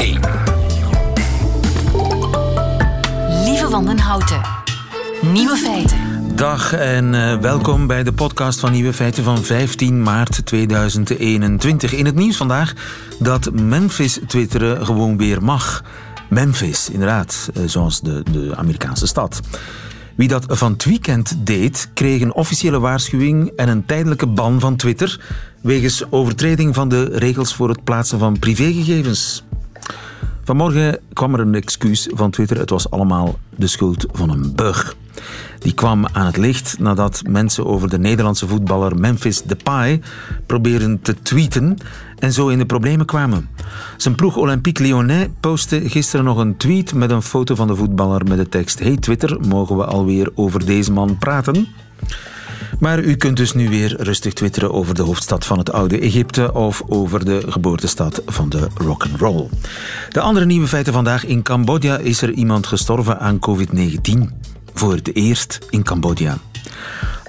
1. Lieve Wandenhouten. Nieuwe feiten. Dag en uh, welkom bij de podcast van Nieuwe Feiten van 15 maart 2021. In het nieuws vandaag dat Memphis twitteren gewoon weer mag. Memphis, inderdaad, uh, zoals de, de Amerikaanse stad. Wie dat van het weekend deed, kreeg een officiële waarschuwing en een tijdelijke ban van Twitter wegens overtreding van de regels voor het plaatsen van privégegevens. Vanmorgen kwam er een excuus van Twitter. Het was allemaal de schuld van een bug. Die kwam aan het licht nadat mensen over de Nederlandse voetballer Memphis Depay probeerden te tweeten en zo in de problemen kwamen. Zijn ploeg Olympique Lyonnais postte gisteren nog een tweet met een foto van de voetballer met de tekst Hey Twitter, mogen we alweer over deze man praten? Maar u kunt dus nu weer rustig twitteren over de hoofdstad van het oude Egypte of over de geboortestad van de rock'n'roll. De andere nieuwe feiten vandaag. In Cambodja is er iemand gestorven aan COVID-19. Voor het eerst in Cambodja.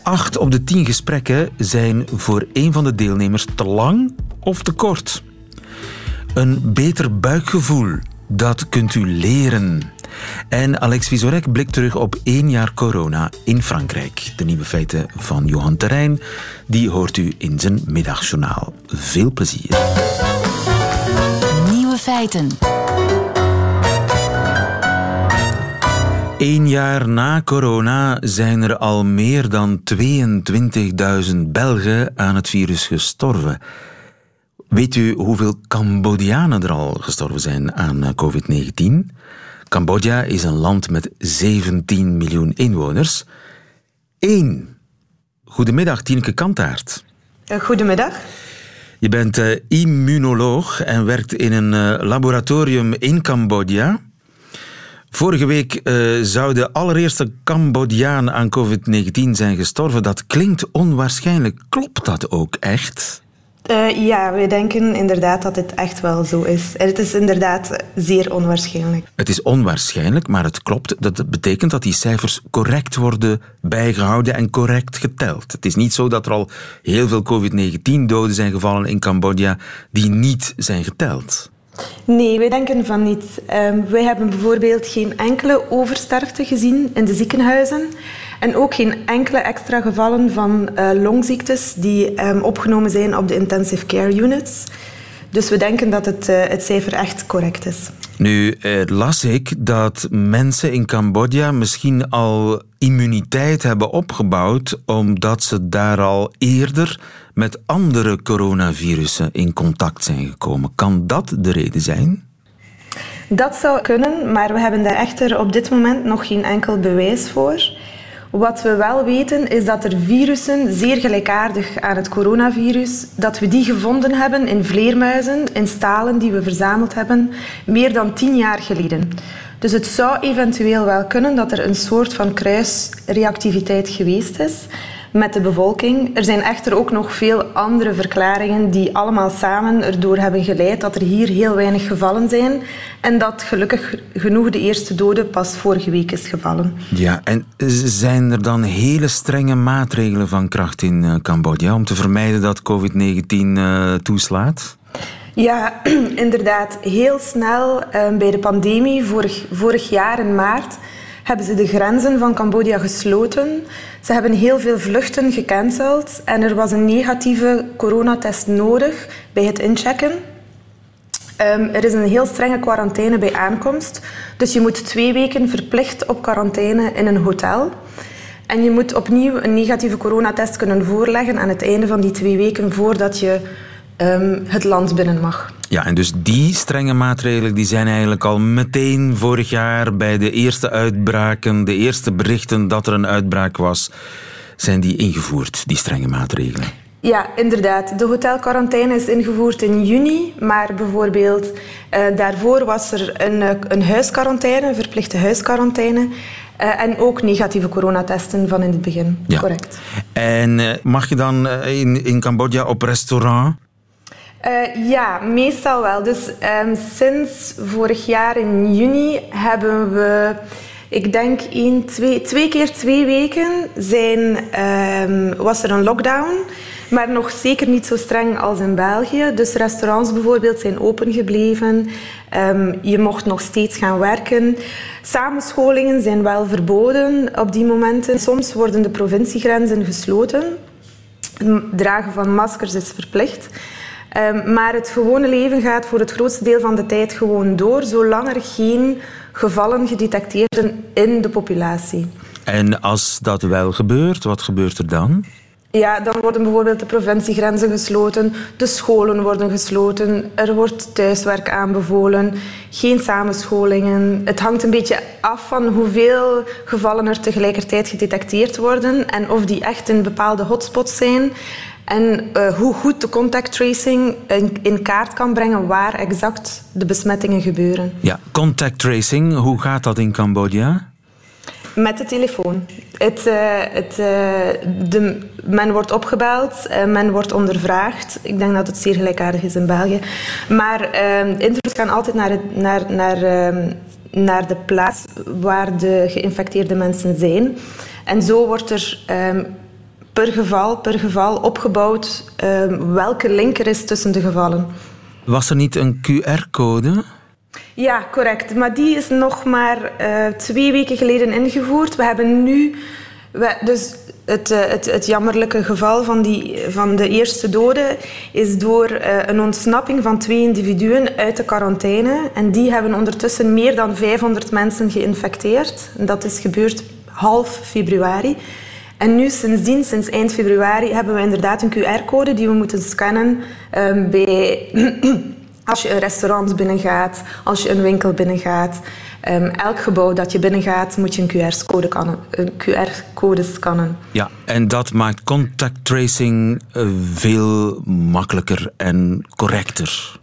Acht op de tien gesprekken zijn voor een van de deelnemers te lang of te kort. Een beter buikgevoel, dat kunt u leren. En Alex Visorek blikt terug op één jaar corona in Frankrijk. De nieuwe feiten van Johan Terrein, die hoort u in zijn middagjournaal. Veel plezier. Nieuwe feiten. Eén jaar na corona zijn er al meer dan 22.000 Belgen aan het virus gestorven. Weet u hoeveel Cambodianen er al gestorven zijn aan COVID-19? Cambodja is een land met 17 miljoen inwoners. Eén. Goedemiddag, Tineke Kantaert. Goedemiddag. Je bent uh, immunoloog en werkt in een uh, laboratorium in Cambodja. Vorige week uh, zou de allereerste Cambodjaan aan COVID-19 zijn gestorven. Dat klinkt onwaarschijnlijk. Klopt dat ook echt? Uh, ja, wij denken inderdaad dat het echt wel zo is. Het is inderdaad zeer onwaarschijnlijk. Het is onwaarschijnlijk, maar het klopt. Dat betekent dat die cijfers correct worden bijgehouden en correct geteld. Het is niet zo dat er al heel veel COVID-19-doden zijn gevallen in Cambodja die niet zijn geteld. Nee, wij denken van niet. Um, wij hebben bijvoorbeeld geen enkele oversterfte gezien in de ziekenhuizen. En ook geen enkele extra gevallen van uh, longziektes die um, opgenomen zijn op de intensive care units. Dus we denken dat het, uh, het cijfer echt correct is. Nu eh, las ik dat mensen in Cambodja misschien al immuniteit hebben opgebouwd omdat ze daar al eerder met andere coronavirussen in contact zijn gekomen. Kan dat de reden zijn? Dat zou kunnen, maar we hebben daar echter op dit moment nog geen enkel bewijs voor. Wat we wel weten is dat er virussen zeer gelijkaardig aan het coronavirus, dat we die gevonden hebben in vleermuizen, in stalen die we verzameld hebben, meer dan tien jaar geleden. Dus het zou eventueel wel kunnen dat er een soort van kruisreactiviteit geweest is met de bevolking. Er zijn echter ook nog veel andere verklaringen die allemaal samen erdoor hebben geleid dat er hier heel weinig gevallen zijn en dat gelukkig genoeg de eerste dode pas vorige week is gevallen. Ja, en zijn er dan hele strenge maatregelen van kracht in uh, Cambodja om te vermijden dat COVID-19 uh, toeslaat? Ja, inderdaad. Heel snel uh, bij de pandemie, vorig, vorig jaar in maart, hebben ze de grenzen van Cambodja gesloten. Ze hebben heel veel vluchten gecanceld en er was een negatieve coronatest nodig bij het inchecken. Um, er is een heel strenge quarantaine bij aankomst. Dus je moet twee weken verplicht op quarantaine in een hotel. En je moet opnieuw een negatieve coronatest kunnen voorleggen aan het einde van die twee weken voordat je um, het land binnen mag. Ja, en dus die strenge maatregelen die zijn eigenlijk al meteen vorig jaar bij de eerste uitbraken, de eerste berichten dat er een uitbraak was, zijn die ingevoerd, die strenge maatregelen. Ja, inderdaad. De hotelquarantaine is ingevoerd in juni, maar bijvoorbeeld uh, daarvoor was er een, een huisquarantaine, een verplichte huisquarantaine. Uh, en ook negatieve coronatesten van in het begin. Ja. Correct. En uh, mag je dan in, in Cambodja op restaurant? Uh, ja, meestal wel. Dus um, sinds vorig jaar in juni hebben we, ik denk één, twee, twee keer twee weken zijn, um, was er een lockdown. Maar nog zeker niet zo streng als in België. Dus restaurants bijvoorbeeld zijn open gebleven. Um, je mocht nog steeds gaan werken. Samenscholingen zijn wel verboden op die momenten. Soms worden de provinciegrenzen gesloten. Het dragen van maskers is verplicht. Um, maar het gewone leven gaat voor het grootste deel van de tijd gewoon door, zolang er geen gevallen gedetecteerd zijn in de populatie. En als dat wel gebeurt, wat gebeurt er dan? Ja, dan worden bijvoorbeeld de provinciegrenzen gesloten, de scholen worden gesloten, er wordt thuiswerk aanbevolen, geen samenscholingen. Het hangt een beetje af van hoeveel gevallen er tegelijkertijd gedetecteerd worden en of die echt in bepaalde hotspots zijn. En uh, hoe goed de contact tracing in, in, kaart kan brengen waar exact de besmettingen gebeuren. Ja, contact tracing, hoe gaat dat in Cambodja? Met de telefoon. Het, uh, het, uh, de, men wordt opgebeld, men wordt ondervraagd. Ik denk dat het zeer gelijkaardig is in België. Maar interviews gaan altijd naar, het, naar, naar, naar de plaats waar de geïnfecteerde mensen zijn. En zo wordt er um, per geval, per geval opgebouwd uh, welke link er is tussen de gevallen. Was er niet een QR-code? Ja, correct. Maar die is nog maar uh, twee weken geleden ingevoerd. We hebben nu... We, dus het, uh, het, het, jammerlijke geval van, die, van de eerste dode is door uh, een ontsnapping van twee individuen uit de quarantaine. En die hebben ondertussen meer dan 500 mensen geïnfecteerd. En dat is gebeurd half februari. En nu sindsdien, sinds eind februari, hebben we inderdaad een QR-code die we moeten scannen um, bij, als je een restaurant binnengaat, als je een winkel binnengaat. Um, elk gebouw dat je binnengaat, moet je een QR-code QR scannen. Ja, en dat maakt contact tracing uh, veel makkelijker en correcter.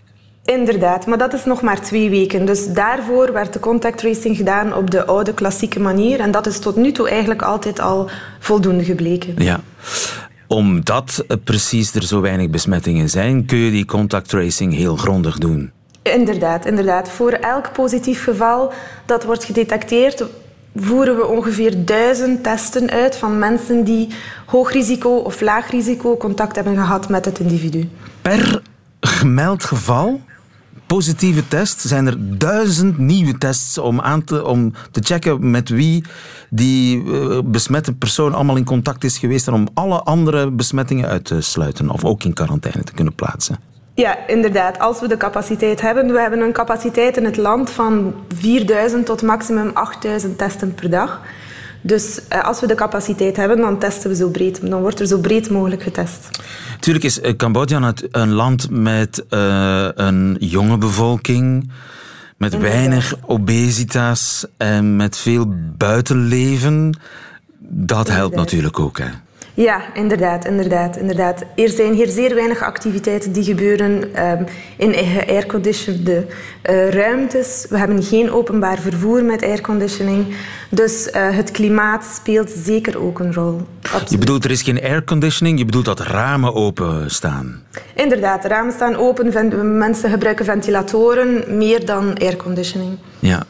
Inderdaad, maar dat is nog maar twee weken. Dus daarvoor werd de contact tracing gedaan op de oude klassieke manier. En dat is tot nu toe eigenlijk altijd al voldoende gebleken. Ja. Omdat precies er zo weinig besmettingen zijn, kun je die contact tracing heel grondig doen. Inderdaad, inderdaad. Voor elk positief geval dat wordt gedetecteerd, voeren we ongeveer duizend testen uit van mensen die hoog risico of laag risico contact hebben gehad met het individu. Per gemeld geval? Positieve test zijn er duizend nieuwe tests om, aan te, om te checken met wie die uh, besmette persoon allemaal in contact is geweest en om alle andere besmettingen uit te sluiten of ook in quarantaine te kunnen plaatsen. Ja, inderdaad. Als we de capaciteit hebben. We hebben een capaciteit in het land van 4000 tot maximum 8000 testen per dag. Dus uh, als we de capaciteit hebben, dan testen we zo breed. Dan wordt er zo breed mogelijk getest. Tuurlijk is eh, Cambodja een land met uh, een jonge bevolking, met weinig obesitas en met veel buitenleven. Dat helpt natuurlijk ook. Hè? Ja, inderdaad, inderdaad, inderdaad. Er zijn hier zeer weinig activiteiten die gebeuren um, in airconditioned uh, ruimtes. We hebben geen openbaar vervoer met airconditioning. Dus uh, het klimaat speelt zeker ook een rol. Absoluut. Je bedoelt, er is geen airconditioning, je bedoelt dat ramen open staan? Inderdaad, de ramen staan open. Mensen gebruiken ventilatoren meer dan airconditioning. Ja,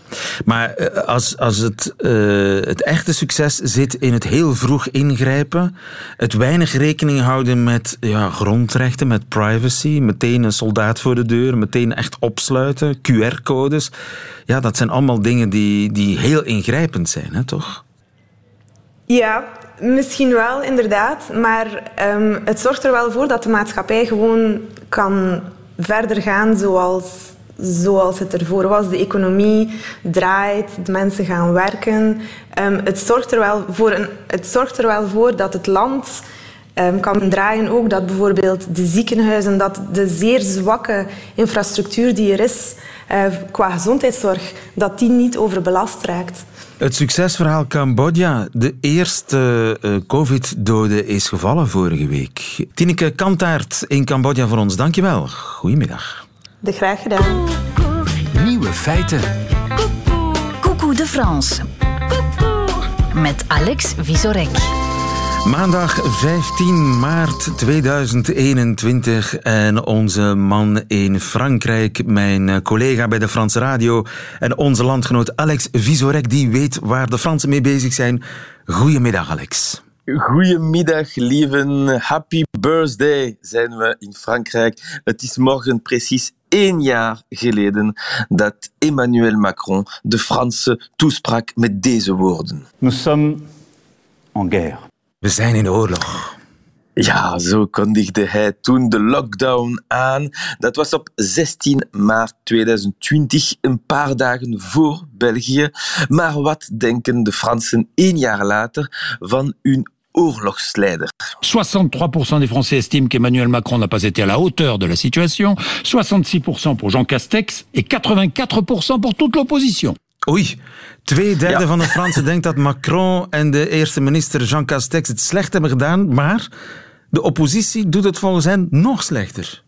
maar eh, als, als het, uh, het echte succes zit in het heel vroeg ingrijpen, het weinig rekening houden met ja, grondrechten, met privacy, meteen een soldaat voor de deur, meteen echt opsluiten, QR-codes. Ja, dat zijn allemaal dingen die, die heel ingrijpend zijn, hè, toch? Ja, misschien wel, inderdaad. Maar um, het zorgt er wel voor dat de maatschappij gewoon kan verder gaan zoals zoals het ervoor was. De economie draait, de mensen gaan werken. Um, het, zorgt er wel voor een, het zorgt er wel voor dat het land um, kan draaien. Ook dat bijvoorbeeld de ziekenhuizen, dat de zeer zwakke infrastructuur die er is uh, qua gezondheidszorg, dat die niet overbelast raakt. Het succesverhaal Cambodja. De eerste uh, covid-dode is gevallen vorige week. Tineke Kantaert in Cambodja voor ons. Dankjewel. Goedemiddag. De graag gedaan. Nieuwe feiten. Coucou de France. Met Alex Visorek. Maandag 15 maart 2021 en onze man in Frankrijk, mijn collega bij de Franse radio en onze landgenoot Alex Visorek, die weet waar de Fransen mee bezig zijn. Goedemiddag, Alex. Goedemiddag, lieven. Happy birthday zijn we in Frankrijk. Het is morgen precies één jaar geleden dat Emmanuel Macron de Fransen toesprak met deze woorden. Nous sommes en guerre. We zijn in oorlog. Ja, zo kondigde hij toen de lockdown aan. Dat was op 16 maart 2020, een paar dagen voor België. Maar wat denken de Fransen één jaar later van hun oorlogsleider? 63% des Français estiment qu'Emmanuel Macron n'a pas été à la hauteur de la situation, 66% pour Jean Castex et 84% pour toute l'opposition. Oei, twee derde van de Fransen denkt dat Macron en de eerste minister Jean Castex het slecht hebben gedaan, maar de oppositie doet het volgens hen nog slechter.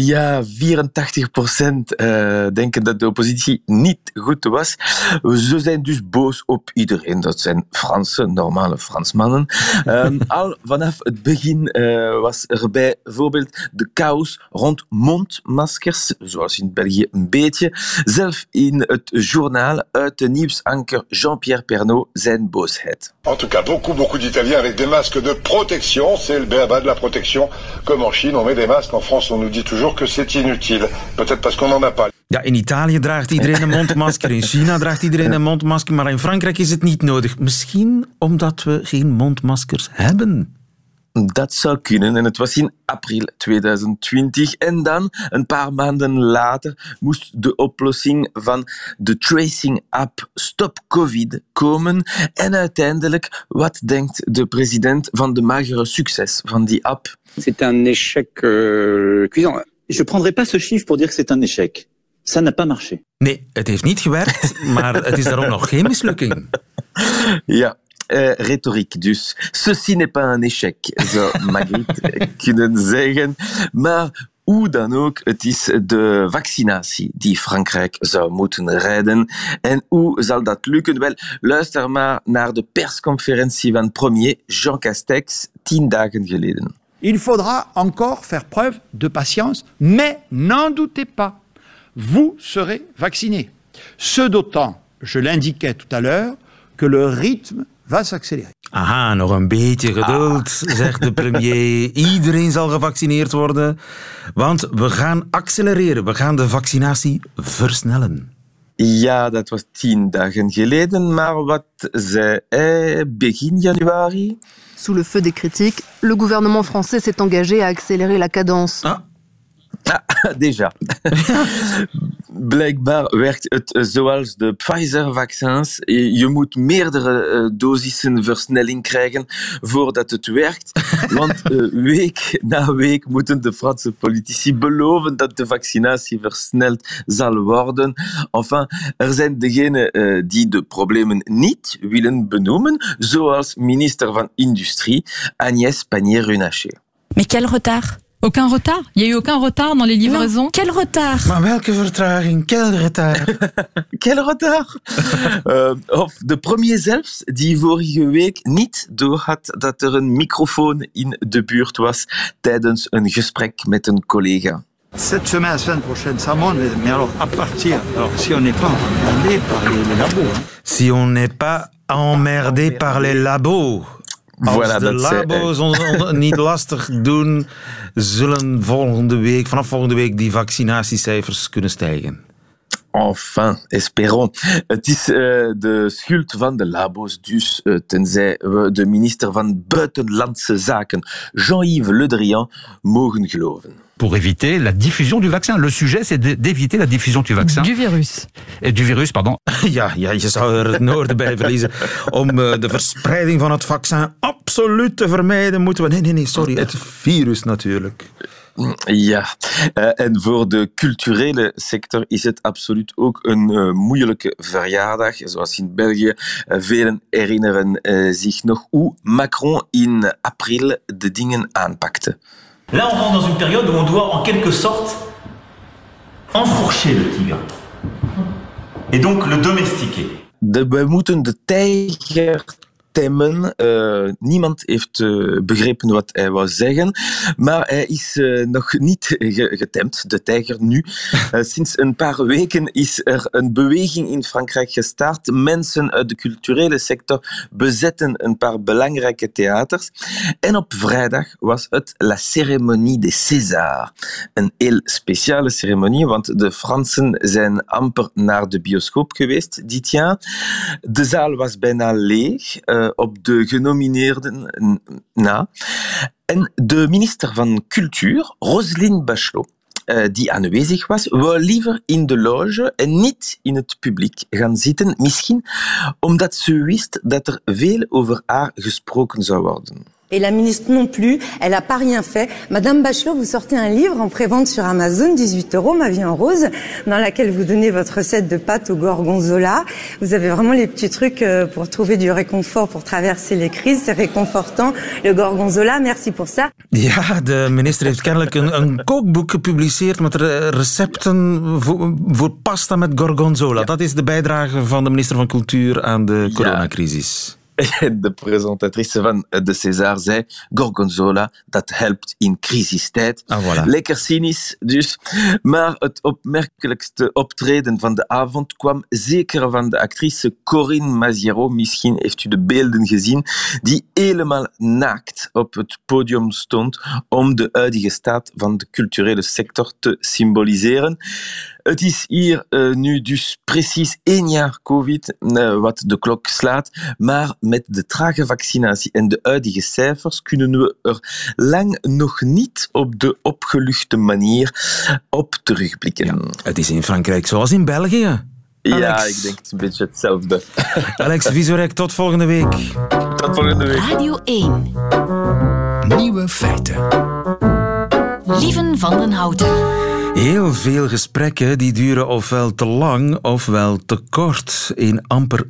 Ja, 84 procent uh, denken dat de oppositie niet goed was. Ze zijn dus boos op iedereen. Dat zijn Fransen, normale Fransmannen. Um, al vanaf het begin uh, was er bijvoorbeeld de chaos rond mondmaskers, zoals in België een beetje. Zelf in het journaal uit de nieuwsanker Jean-Pierre Pernaut zijn boosheid. En tout cas, beaucoup, beaucoup d'Italiens avec des masques de protection. C'est le béaba de la protection. Comme en Chine, on met des masques. En France, on nous dit toujours que c'est inutile. Peut-être parce qu'on n'en a pas. Ja, in Italië draagt iedereen een mondmasker, in China draagt iedereen een mondmasker, maar in Frankrijk is het niet nodig. Misschien omdat we geen mondmaskers hebben. Dat zou kunnen. En het was in april 2020. En dan, een paar maanden later, moest de oplossing van de tracing-app Stop Covid komen. En uiteindelijk, wat denkt de president van de magere succes van die app? C'est un échec euh, cuisant. Je prendrai pas ce chiffre pour dire que c'est un échec. Ça n'a pas marché. Nee, het heeft niet gewerkt, maar het is daarom nog geen mislukking. Ja, uh, retoriek dus. Ceci n'est pas un échec, zou Magritte kunnen zeggen. Maar hoe dan ook, het is de vaccinatie die Frankrijk zou moeten redden. En hoe zal dat lukken? Wel, luister maar naar de persconferentie van premier Jean Castex tien dagen geleden. Il faudra encore faire preuve de patience, mais n'en doutez pas, vous serez vaccinés. Ce d'autant, je l'indiquais tout à l'heure, que le rythme va s'accélérer. Aha, nog een beetje geduld, ah. zegt de premier. Iedereen zal gevaccineerd worden, want we gaan accelereren. We gaan de vaccinatie versnellen. Ja, dat was tien dagen geleden, maar wat zei hij begin januari? Sous le feu des critiques, le gouvernement français s'est engagé à accélérer la cadence. Ah. Ah, déjà. Blijkbaar werkt het zoals de Pfizer-vaccins. Je moet meerdere uh, dosissen versnelling krijgen voordat het werkt. Want uh, week na week moeten de Franse politici beloven dat de vaccinatie versneld zal worden. Enfin, er zijn degenen die de problemen niet willen benoemen, zoals minister van Industrie Agnès Pannier-Runacher. Mais quel retard Aucun retard? Il y a eu aucun retard dans les livraisons? Non. Quel retard? Maar welke vertraging? Quel retard? Quel retard? uh, of de premier zelfs, die vorige week niet doorhad dat er een microfoon in de buurt was tijdens een gesprek met een collega. Cette semaine, la semaine prochaine, ça monte, mais alors à partir, alors si on n'est pas emmerdé par les labos. Si on n'est pas emmerdé par les labos. Als voilà, de labo's ons niet lastig doen, zullen volgende week, vanaf volgende week die vaccinatiecijfers kunnen stijgen. Enfin, espérons. Het is uh, de schuld van de labo's dus, uh, tenzij we de minister van Buitenlandse Zaken, Jean-Yves Le Drian, mogen geloven. Pour éviter la diffusion du vaccin. Le sujet, c'est d'éviter la diffusion du vaccin. Du virus. Et du virus, pardon. Ja, ja je zou er het noorden bij verliezen. Om uh, de verspreiding van het vaccin absoluut te vermijden, moeten we... Nee, nee, nee, sorry. Het virus natuurlijk. Ja, uh, en voor de culturele sector is het absoluut ook een uh, moeilijke verjaardag. Zoals in België. Velen herinneren zich nog hoe Macron in april de dingen aanpakte. Là, on rentre dans une période où on doit en quelque sorte enfourcher le tigre. Et donc le domestiquer. Stemmen. Uh, niemand heeft uh, begrepen wat hij wou zeggen, maar hij is uh, nog niet getemd, de tijger nu. sinds een paar weken is er een beweging in Frankrijk gestart. Mensen uit de culturele sector bezetten een paar belangrijke theaters. En op vrijdag was het La Cérémonie des Césars. Een heel speciale ceremonie, want de Fransen zijn amper naar de bioscoop geweest dit jaar. De zaal was bijna leeg. Uh, op de genomineerden na. En de minister van Cultuur, Roselyne Bachelot, uh, die aanwezig was, wou liever in de loge en niet in het publiek gaan zitten. Misschien omdat ze wist dat er veel over haar gesproken zou worden. Et la ministre non plus, elle n'a pas rien fait. Madame Bachelot, vous sortez un livre en prévente sur Amazon, 18 euros, Ma vie en rose, dans laquelle vous donnez votre recette de pâte au gorgonzola. Vous avez vraiment les petits trucs euh, pour trouver du réconfort, pour traverser les crises. C'est réconfortant. Le gorgonzola, merci pour ça. Ja, de minister heeft kennelijk een, een kookboek gepubliceerd met recepten voor, voor pasta met gorgonzola. Ja. Dat is de bijdrage van de minister van Cultuur aan de coronacrisis. de presentatrice van de César zei, Gorgonzola, dat helpt in crisistijd. Ah, voilà. Lekker cynisch dus. Maar het opmerkelijkste optreden van de avond kwam zeker van de actrice Corinne Maziero. Misschien heeft u de beelden gezien, die helemaal naakt op het podium stond om de huidige staat van de culturele sector te symboliseren. Het is hier uh, nu dus precies één jaar COVID, uh, wat de klok slaat. Maar met de trage vaccinatie en de huidige cijfers kunnen we er lang nog niet op de opgeluchte manier op terugblikken. Ja, het is in Frankrijk zoals in België. Alex. Ja, ik denk het een beetje hetzelfde. Alex Visorek, tot volgende week. Tot volgende week. Radio 1. Nieuwe feiten. Lieven van den Houten. Heel veel gesprekken die duren ofwel te lang ofwel te kort. In amper 20%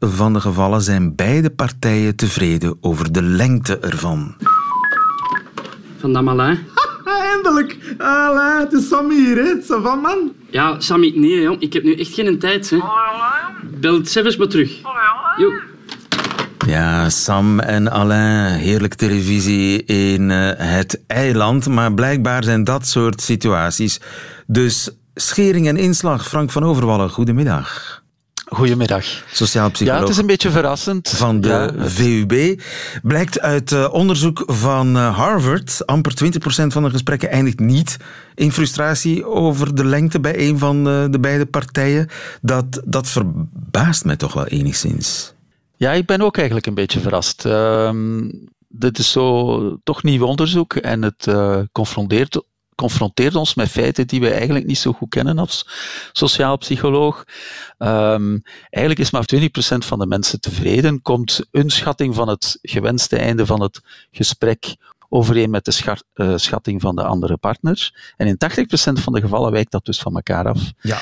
van de gevallen zijn beide partijen tevreden over de lengte ervan. Van Alain. Eindelijk! Alain, het is Sammy hier, hè? van man? Ja, Sammy, nee, jong. ik heb nu echt geen tijd. Hè. Bel het zelfs maar terug. Jo. Ja, Sam en Alain, heerlijk televisie in uh, het eiland. Maar blijkbaar zijn dat soort situaties. Dus schering en inslag. Frank van Overwallen, goedemiddag. Goedemiddag. Sociaal psycholoog. Ja, het is een beetje verrassend. Van de ja. VUB. Blijkt uit uh, onderzoek van uh, Harvard, amper 20% van de gesprekken eindigt niet in frustratie over de lengte bij een van de beide partijen. Dat, dat verbaast mij toch wel enigszins. Ja, ik ben ook eigenlijk een beetje verrast. Um, dit is zo toch nieuw onderzoek en het uh, confronteert, confronteert ons met feiten die we eigenlijk niet zo goed kennen als sociaal psycholoog. Um, eigenlijk is maar 20% van de mensen tevreden. Komt een schatting van het gewenste einde van het gesprek overeen met de uh, schatting van de andere partner. En in 80% van de gevallen wijkt dat dus van elkaar af. Ja.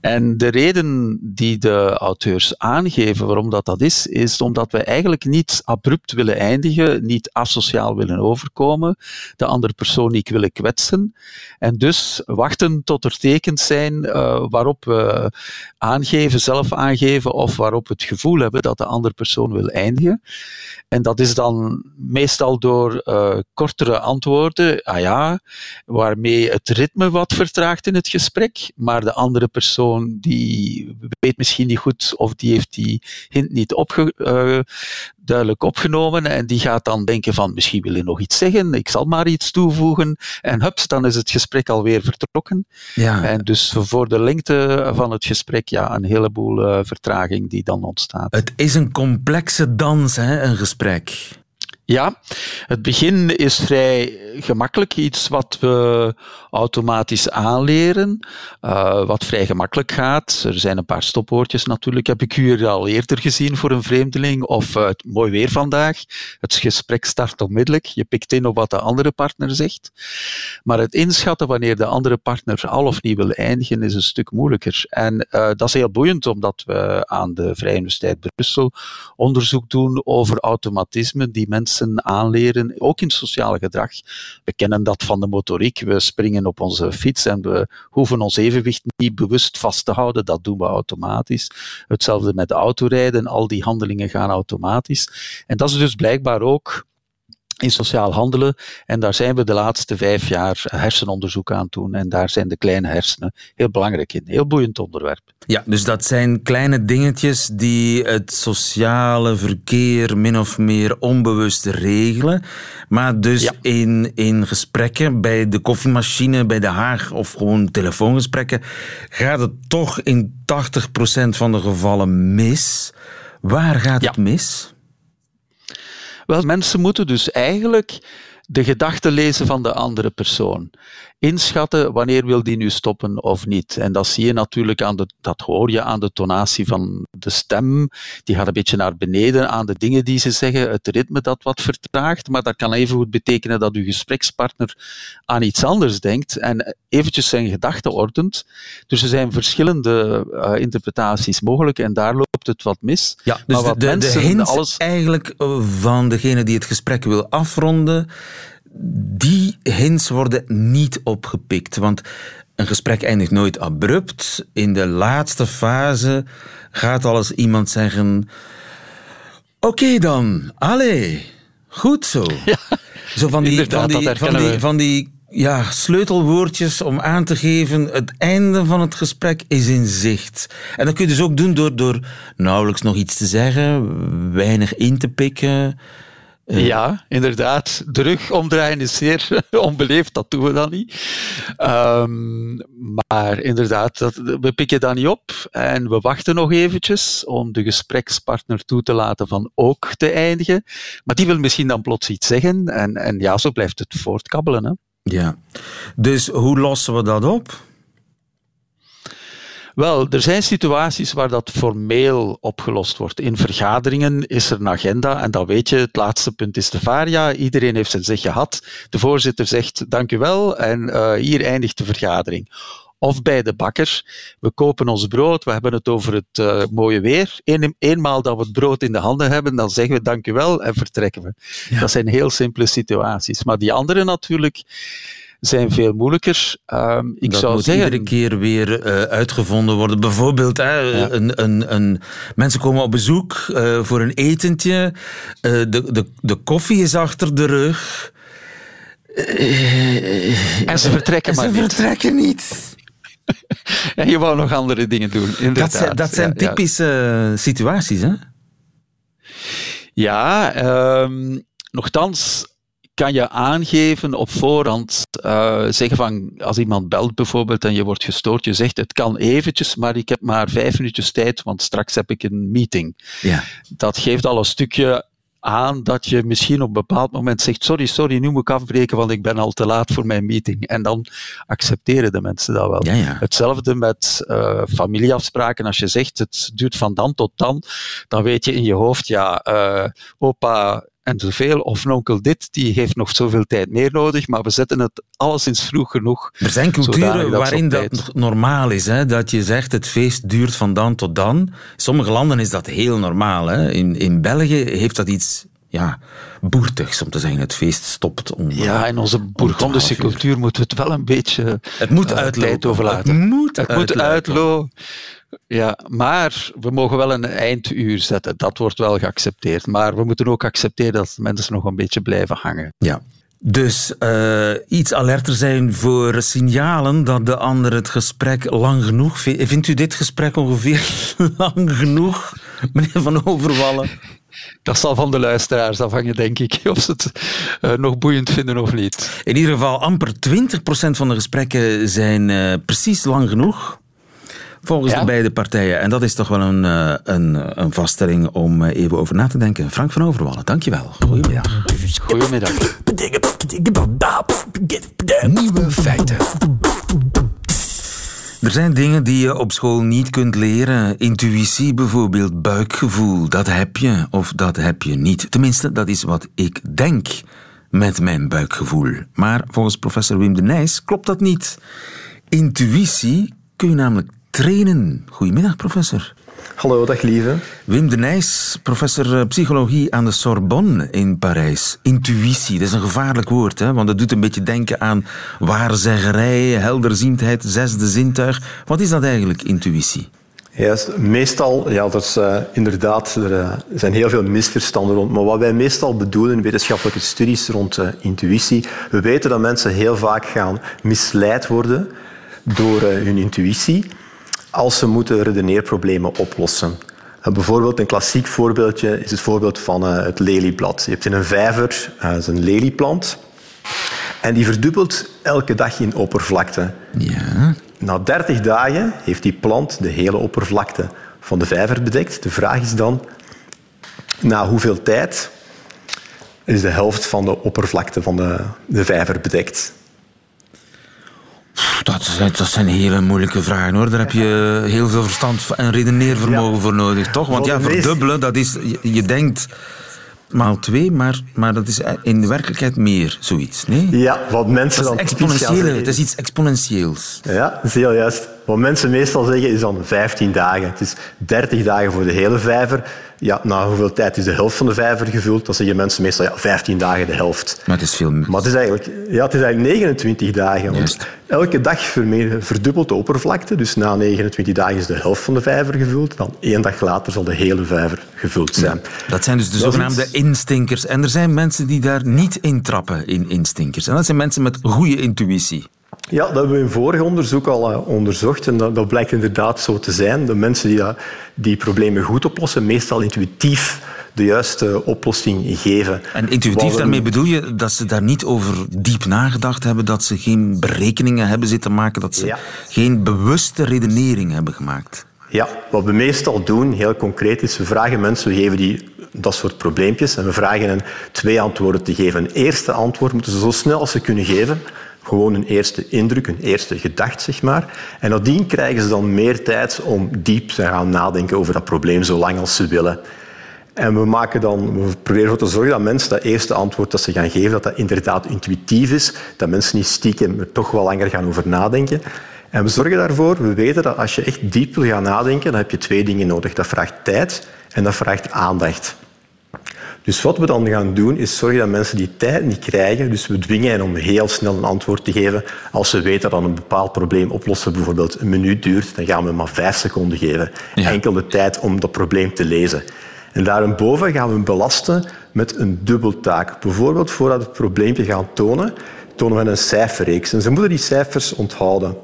En de reden die de auteurs aangeven waarom dat, dat is, is omdat we eigenlijk niet abrupt willen eindigen, niet asociaal willen overkomen, de andere persoon niet willen kwetsen. En dus wachten tot er tekens zijn uh, waarop we aangeven, zelf aangeven, of waarop we het gevoel hebben dat de andere persoon wil eindigen. En dat is dan meestal door uh, kortere antwoorden, ah ja, waarmee het ritme wat vertraagt in het gesprek, maar de andere persoon die weet misschien niet goed of die heeft die hint niet opge, uh, duidelijk opgenomen en die gaat dan denken van misschien wil je nog iets zeggen, ik zal maar iets toevoegen en hups, dan is het gesprek alweer vertrokken. Ja. En dus voor de lengte van het gesprek, ja, een heleboel uh, vertraging die dan ontstaat. Het is een complexe dans, hè, een gesprek. Ja, het begin is vrij gemakkelijk, iets wat we automatisch aanleren, uh, wat vrij gemakkelijk gaat. Er zijn een paar stopwoordjes natuurlijk, heb ik u al eerder gezien voor een vreemdeling, of uh, het mooi weer vandaag. Het gesprek start onmiddellijk, je pikt in op wat de andere partner zegt. Maar het inschatten wanneer de andere partner al of niet wil eindigen, is een stuk moeilijker. En uh, dat is heel boeiend, omdat we aan de Vrije Universiteit Brussel onderzoek doen over automatismen die mensen aanleren, ook in sociaal gedrag. We kennen dat van de motoriek. We springen op onze fiets en we hoeven ons evenwicht niet bewust vast te houden. Dat doen we automatisch. Hetzelfde met autorijden. Al die handelingen gaan automatisch. En dat is dus blijkbaar ook in sociaal handelen. En daar zijn we de laatste vijf jaar hersenonderzoek aan doen. En daar zijn de kleine hersenen heel belangrijk in. Heel boeiend onderwerp. Ja, dus dat zijn kleine dingetjes die het sociale verkeer min of meer onbewust regelen. Maar dus in, in gesprekken bij de koffiemachine, bij de Haag of gewoon telefoongesprekken, gaat het toch in 80% van de gevallen mis. Waar gaat het mis? Wel, mensen moeten dus eigenlijk de gedachten lezen van de andere persoon. Inschatten wanneer wil die nu stoppen of niet. En dat zie je natuurlijk aan de, dat hoor je aan de tonatie van de stem. Die gaat een beetje naar beneden aan de dingen die ze zeggen, het ritme dat wat vertraagt. Maar dat kan even goed betekenen dat uw gesprekspartner aan iets anders denkt en eventjes zijn gedachten ordent. Dus er zijn verschillende uh, interpretaties mogelijk en daar loopt het wat mis. Ja, dus maar wat de, de, mensen, de hint alles... eigenlijk van degene die het gesprek wil afronden die hints worden niet opgepikt. Want een gesprek eindigt nooit abrupt. In de laatste fase gaat alles iemand zeggen: Oké dan, allee, goed zo. zo van die, van die, van die, van die ja, sleutelwoordjes om aan te geven: het einde van het gesprek is in zicht. En dat kun je dus ook doen door, door nauwelijks nog iets te zeggen, weinig in te pikken. Ja, inderdaad. De rug omdraaien is zeer onbeleefd, dat doen we dan niet. Um, maar inderdaad, dat, we pikken dat niet op en we wachten nog eventjes om de gesprekspartner toe te laten van ook te eindigen. Maar die wil misschien dan plots iets zeggen en, en ja, zo blijft het voortkabbelen. Hè? Dus hoe lossen we dat op? Wel, er zijn situaties waar dat formeel opgelost wordt. In vergaderingen is er een agenda en dan weet je, het laatste punt is de varia. Iedereen heeft zijn zeg gehad. De voorzitter zegt dank u wel en uh, hier eindigt de vergadering. Of bij de bakker. We kopen ons brood, we hebben het over het uh, mooie weer. Een, eenmaal dat we het brood in de handen hebben, dan zeggen we dank u wel en vertrekken we. Ja. Dat zijn heel simpele situaties. Maar die andere natuurlijk, zijn veel moeilijker. Um, ik dat zou moet zeggen, iedere keer weer uh, uitgevonden worden. Bijvoorbeeld, hè, ja. een, een, een, mensen komen op bezoek uh, voor een etentje. Uh, de, de, de koffie is achter de rug. en ze vertrekken maar ze niet. vertrekken niet. ja, je wou nog andere dingen doen, inderdaad. Dat zijn, dat zijn typische ja. situaties, hè? Ja, um, nogthans, kan je aangeven op voorhand, uh, zeggen van, als iemand belt bijvoorbeeld en je wordt gestoord, je zegt het kan eventjes, maar ik heb maar vijf minuutjes tijd, want straks heb ik een meeting. Ja. Dat geeft al een stukje aan dat je misschien op een bepaald moment zegt, sorry, sorry, nu moet ik afbreken, want ik ben al te laat voor mijn meeting. En dan accepteren de mensen dat wel. Ja, ja. Hetzelfde met uh, familieafspraken. Als je zegt, het duurt van dan tot dan, dan weet je in je hoofd, ja, uh, opa en zoveel, of onkel dit, die heeft nog zoveel tijd meer nodig, maar we zetten het alleszins vroeg genoeg. Er zijn culturen waarin dat normaal is, hè? dat je zegt het feest duurt van dan tot dan. In sommige landen is dat heel normaal. Hè? In, in België heeft dat iets ja, boertigs om te zeggen. Het feest stopt om. Ja, in onze Bourgondische cultuur moeten we het wel een beetje het moet uitlopen. tijd overlaten. Het moet het. Moet uitlopen. Ja, maar we mogen wel een einduur zetten. Dat wordt wel geaccepteerd. Maar we moeten ook accepteren dat mensen nog een beetje blijven hangen. Ja. Dus uh, iets alerter zijn voor signalen dat de ander het gesprek lang genoeg vindt. Vindt u dit gesprek ongeveer lang genoeg, meneer Van Overwallen? Dat zal van de luisteraars afhangen, denk ik, of ze het uh, nog boeiend vinden of niet. In ieder geval, amper 20% van de gesprekken zijn uh, precies lang genoeg. Volgens ja? de beide partijen. En dat is toch wel een, uh, een, een vaststelling om even over na te denken. Frank van Overwallen, dankjewel. Goedemiddag. Goedemiddag. Nieuwe feiten. Er zijn dingen die je op school niet kunt leren. Intuïtie bijvoorbeeld, buikgevoel, dat heb je of dat heb je niet. Tenminste, dat is wat ik denk met mijn buikgevoel. Maar volgens professor Wim de Nijs klopt dat niet. Intuïtie kun je namelijk trainen. Goedemiddag, professor. Hallo, dag lieve. Wim de Nijs, professor eh, psychologie aan de Sorbonne in Parijs. Intuïtie, dat is een gevaarlijk woord, hè? want het doet een beetje denken aan waarzeggerij, helderziendheid, zesde zintuig. Wat is dat eigenlijk, intuïtie? Juist, meestal, ja, dat is uh, inderdaad, er uh, zijn heel veel misverstanden rond. Maar wat wij meestal bedoelen in wetenschappelijke studies rond uh, intuïtie, we weten dat mensen heel vaak gaan misleid worden door hun intuïtie als ze moeten redeneerproblemen oplossen. bijvoorbeeld een klassiek voorbeeldje is het voorbeeld van het lelieblad. Je hebt in een vijver uh, een lelieplant en die verdubbelt elke dag in oppervlakte. Ja. Na 30 dagen heeft die plant de hele oppervlakte van de vijver bedekt. De vraag is dan, na hoeveel tijd is de helft van de oppervlakte van de, de vijver bedekt? Dat, dat zijn hele moeilijke vragen hoor. Daar heb je heel veel verstand en redeneervermogen ja. voor nodig, toch? Want ja, verdubbelen, dat is, je, je denkt maal twee, maar, maar dat is in de werkelijkheid meer, zoiets. Nee? Ja, wat mensen dat is exponentiële, Het is iets exponentieels. Ja, dat is heel juist. Wat mensen meestal zeggen is dan 15 dagen. Het is 30 dagen voor de hele vijver. Ja, na hoeveel tijd is de helft van de vijver gevuld? Dan zeggen mensen meestal ja, 15 dagen de helft. Maar het is veel Maar het is eigenlijk, ja, het is eigenlijk 29 dagen. Want elke dag verdubbelt de oppervlakte. Dus na 29 dagen is de helft van de vijver gevuld. Dan één dag later zal de hele vijver gevuld zijn. Ja, dat zijn dus de zogenaamde instinkers. En er zijn mensen die daar niet intrappen in instinkers. En dat zijn mensen met goede intuïtie. Ja, dat hebben we in vorig onderzoek al uh, onderzocht en dat, dat, blijkt inderdaad zo te zijn. De mensen die uh, die problemen goed oplossen, meestal intuïtief de juiste oplossing geven. En intuïtief, daarmee bedoel je dat ze daar niet over diep nagedacht hebben, dat ze geen berekeningen hebben zitten maken, dat ze ja. geen bewuste redenering hebben gemaakt? Ja, wat we meestal doen, heel concreet, is we vragen mensen, we geven die dat soort probleempjes en we vragen hen twee antwoorden te geven. Een eerste antwoord moeten ze zo snel als ze kunnen geven, gewoon een eerste indruk, een eerste gedacht, zeg maar. En nadien krijgen ze dan meer tijd om diep te gaan nadenken over dat probleem, zolang als ze willen. En we, maken dan, we proberen ervoor te zorgen dat mensen dat eerste antwoord dat ze gaan geven, dat dat inderdaad intuïtief is, dat mensen niet stiekem er toch wel langer gaan over nadenken. En we zorgen daarvoor, we weten dat als je echt diep wil gaan nadenken, dan heb je twee dingen nodig. Dat vraagt tijd en dat vraagt aandacht. Dus wat we dan gaan doen, is zorgen dat mensen die tijd niet krijgen. Dus we dwingen hen om heel snel een antwoord te geven. Als ze weten dat een bepaald probleem oplossen bijvoorbeeld een minuut duurt, dan gaan we maar vijf seconden geven. Ja. Enkel de tijd om dat probleem te lezen. En daarboven gaan we hem belasten met een dubbeltaak. Bijvoorbeeld voordat we het probleempje gaan tonen, tonen we een cijferreeks. En ze moeten die cijfers onthouden.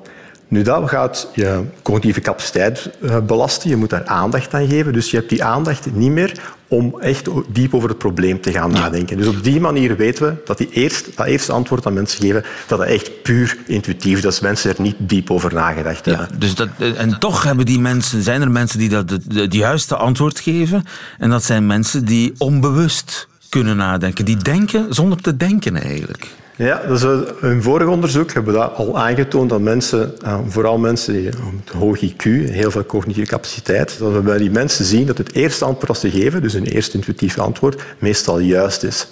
Nu, dat gaat je cognitieve capaciteit eh, belasten. Je moet daar aandacht aan geven. Dus je hebt die aandacht niet meer om echt diep over het probleem te gaan nadenken. Dus op die manier weten we dat die eerst, dat eerste antwoord aan mensen geven, dat het echt puur intuïtief is. Dat mensen er niet diep over nagedacht hebben. Ja, dus dat, en toch hebben die mensen, zijn er mensen die dat het juiste antwoord geven. En dat zijn mensen die onbewust kunnen nadenken. Die denken zonder te denken eigenlijk. Ja, dus in vorig onderzoek hebben we dat al aangetoond dat mensen, vooral mensen die hoog IQ, heel veel cognitieve capaciteit, dat we bij die mensen zien dat het eerste antwoord dat ze geven, dus een eerste intuïtief antwoord, meestal juist is.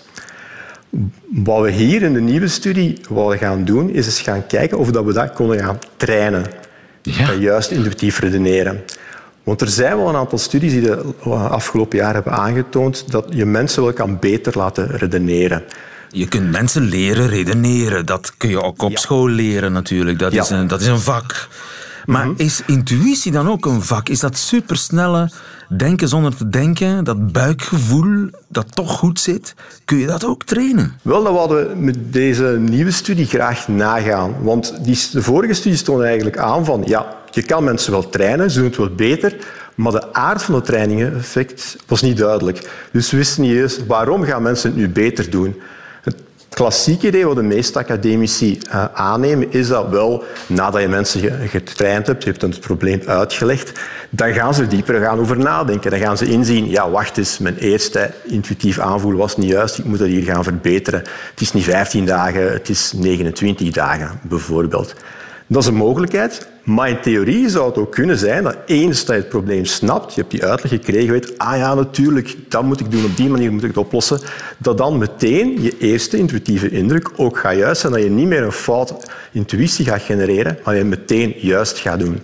Wat we hier in de nieuwe studie willen gaan doen, is eens gaan kijken of we dat kunnen gaan trainen. Ja. Juist intuïtief redeneren. Want er zijn wel een aantal studies die de afgelopen jaar hebben aangetoond dat je mensen wel kan beter laten redeneren. Je kunt mensen leren redeneren. Dat kun je ook op ja. school leren natuurlijk. Dat, ja. is, een, dat is een vak. Maar mm -hmm. is intuïtie dan ook een vak? Is dat supersnelle denken zonder te denken, dat buikgevoel dat toch goed zit, kun je dat ook trainen? Wel, dat hadden we met deze nieuwe studie graag nagaan. Want die, de vorige studie stond eigenlijk aan van, ja, je kan mensen wel trainen, ze doen het wel beter, maar de aard van het training-effect was niet duidelijk. Dus we wisten niet eens waarom gaan mensen het nu beter doen klassieke idee wat de meeste academici uh, aannemen, is dat wel nadat je mensen getraind hebt, je hebt het probleem uitgelegd, dan gaan ze dieper gaan over nadenken. Dan gaan ze inzien, ja, wacht eens, mijn eerste intuïtief aanvoel was niet juist, ik moet dat hier gaan verbeteren. Het is niet 15 dagen, het is 29 dagen, bijvoorbeeld. Dat is een mogelijkheid, maar in theorie zou het ook kunnen zijn dat eens dat je het probleem snapt, je hebt die uitleg gekregen, weet, ah ja, natuurlijk, dat moet ik doen, op die manier moet ik het oplossen, dat dan meteen je eerste intuïtieve indruk ook gaat juist zijn, dat je niet meer een fout intuïtie gaat genereren, maar je meteen juist gaat doen.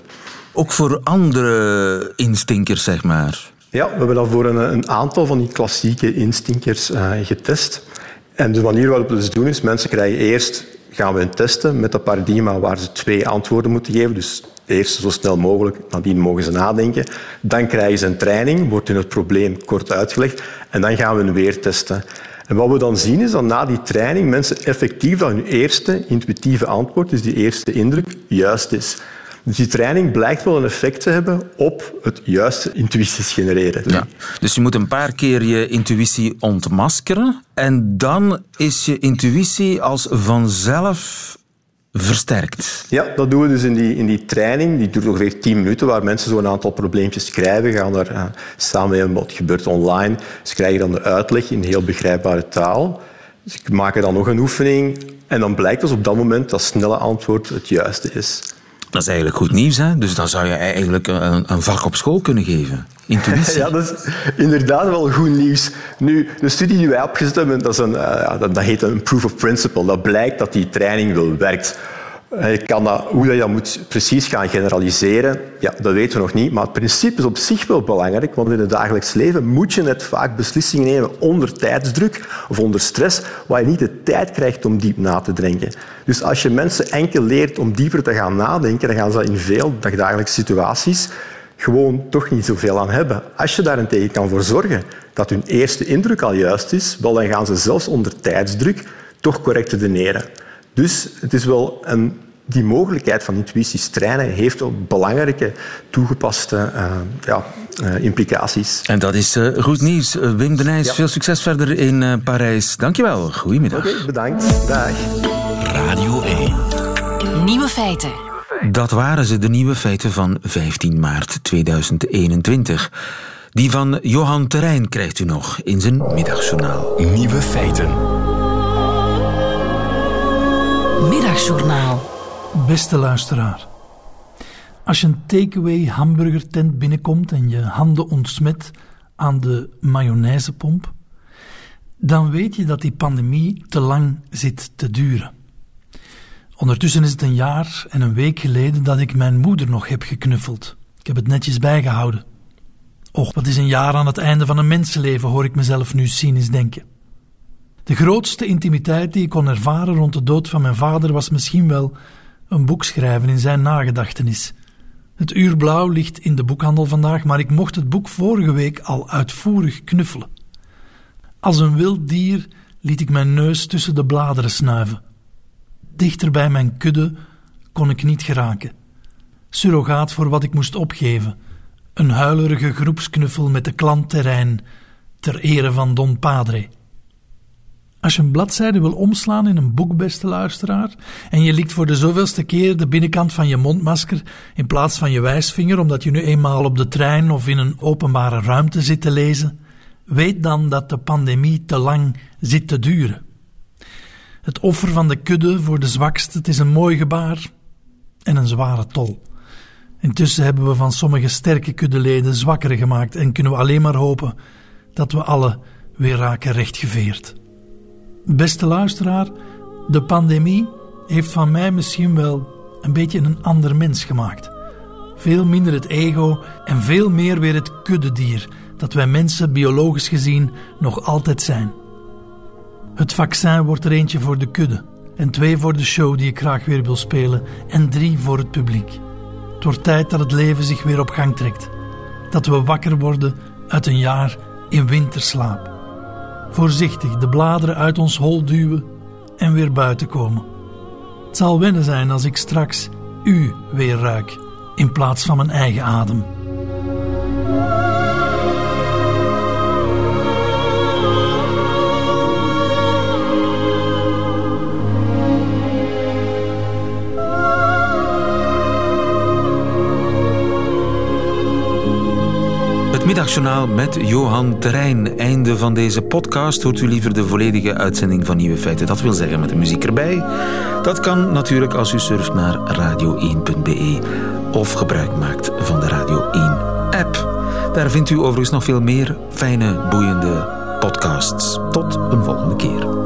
ook voor andere instinkers, zeg maar. Ja, we hebben dat voor een, een aantal van die klassieke instinkers uh, getest. En de manier waarop we dat doen is, mensen krijgen eerst, gaan we een testen met dat paradigma waar ze twee antwoorden moeten geven. Dus eerst zo snel mogelijk, nadien mogen ze nadenken. Dan krijgen ze een training, wordt hun het probleem kort uitgelegd. En dan gaan we een weer testen. En wat we dan zien is dat na die training mensen effectief dat hun eerste intuïtieve antwoord, dus die eerste indruk, juist is. Dus die training blijkt wel een effect te hebben op het juiste intuïties genereren. Ja. Dus je moet een paar keer je intuïtie ontmaskeren en dan is je intuïtie als vanzelf versterkt. Ja, dat doen we dus in die, in die training. Die duurt ongeveer 10 minuten, waar mensen zo'n aantal probleempjes schrijven. Gaan daar uh, samen mee wat gebeurt online. Ze krijgen dan de uitleg in heel begrijpbare taal. Ze maken dan nog een oefening. En dan blijkt dus op dat moment dat snelle antwoord het juiste is. Dat is eigenlijk goed nieuws, hè? Dus dan zou je eigenlijk een, een vak op school kunnen geven. Intuïtie. Ja, dat is inderdaad wel goed nieuws. Nu, de studie die wij opgezet hebben, dat, is een, dat, dat heet een proof of principle. Dat blijkt dat die training wel werkt. Je kan dat, hoe je dat moet precies gaan generaliseren, ja, dat weten we nog niet. Maar het principe is op zich wel belangrijk, want in het dagelijks leven moet je net vaak beslissingen nemen onder tijdsdruk of onder stress, waar je niet de tijd krijgt om diep na te denken. Dus als je mensen enkel leert om dieper te gaan nadenken, dan gaan ze in veel dagelijkse situaties gewoon toch niet zoveel aan hebben. Als je daarentegen kan voor zorgen dat hun eerste indruk al juist is, dan gaan ze zelfs onder tijdsdruk toch correct redeneren. Dus het is wel een, die mogelijkheid van intuïties trainen heeft ook belangrijke toegepaste uh, ja, uh, implicaties. En dat is uh, goed nieuws. Wim de Nijs, ja. veel succes verder in Parijs. Dankjewel. Goedemiddag. Oké, okay, bedankt. Dag. Radio 1. Nieuwe feiten. Dat waren ze, de nieuwe feiten van 15 maart 2021. Die van Johan Terrein krijgt u nog in zijn middagjournaal. Nieuwe feiten. Middagjournaal. Beste luisteraar. Als je een takeaway hamburgertent binnenkomt en je handen ontsmet aan de mayonaisepomp, dan weet je dat die pandemie te lang zit te duren. Ondertussen is het een jaar en een week geleden dat ik mijn moeder nog heb geknuffeld. Ik heb het netjes bijgehouden. Och, wat is een jaar aan het einde van een mensenleven, hoor ik mezelf nu cynisch denken. De grootste intimiteit die ik kon ervaren rond de dood van mijn vader was misschien wel een boek schrijven in zijn nagedachtenis. Het uur blauw ligt in de boekhandel vandaag, maar ik mocht het boek vorige week al uitvoerig knuffelen. Als een wild dier liet ik mijn neus tussen de bladeren snuiven. Dichter bij mijn kudde kon ik niet geraken. Surrogaat voor wat ik moest opgeven. Een huilerige groepsknuffel met de klantterrein ter ere van Don Padre. Als je een bladzijde wil omslaan in een boek, beste luisteraar, en je likt voor de zoveelste keer de binnenkant van je mondmasker in plaats van je wijsvinger, omdat je nu eenmaal op de trein of in een openbare ruimte zit te lezen, weet dan dat de pandemie te lang zit te duren. Het offer van de kudde voor de zwakste, het is een mooi gebaar en een zware tol. Intussen hebben we van sommige sterke kuddeleden zwakkere gemaakt en kunnen we alleen maar hopen dat we alle weer raken rechtgeveerd. Beste luisteraar, de pandemie heeft van mij misschien wel een beetje een ander mens gemaakt. Veel minder het ego en veel meer weer het kuddedier dat wij mensen biologisch gezien nog altijd zijn. Het vaccin wordt er eentje voor de kudde, en twee voor de show die ik graag weer wil spelen, en drie voor het publiek. Het wordt tijd dat het leven zich weer op gang trekt. Dat we wakker worden uit een jaar in winterslaap. Voorzichtig de bladeren uit ons hol duwen en weer buiten komen. Het zal wennen zijn als ik straks u weer ruik in plaats van mijn eigen adem. Middagjournaal met Johan Terrein. Einde van deze podcast. Hoort u liever de volledige uitzending van Nieuwe Feiten? Dat wil zeggen met de muziek erbij. Dat kan natuurlijk als u surft naar radio1.be of gebruik maakt van de Radio 1-app. Daar vindt u overigens nog veel meer fijne, boeiende podcasts. Tot een volgende keer.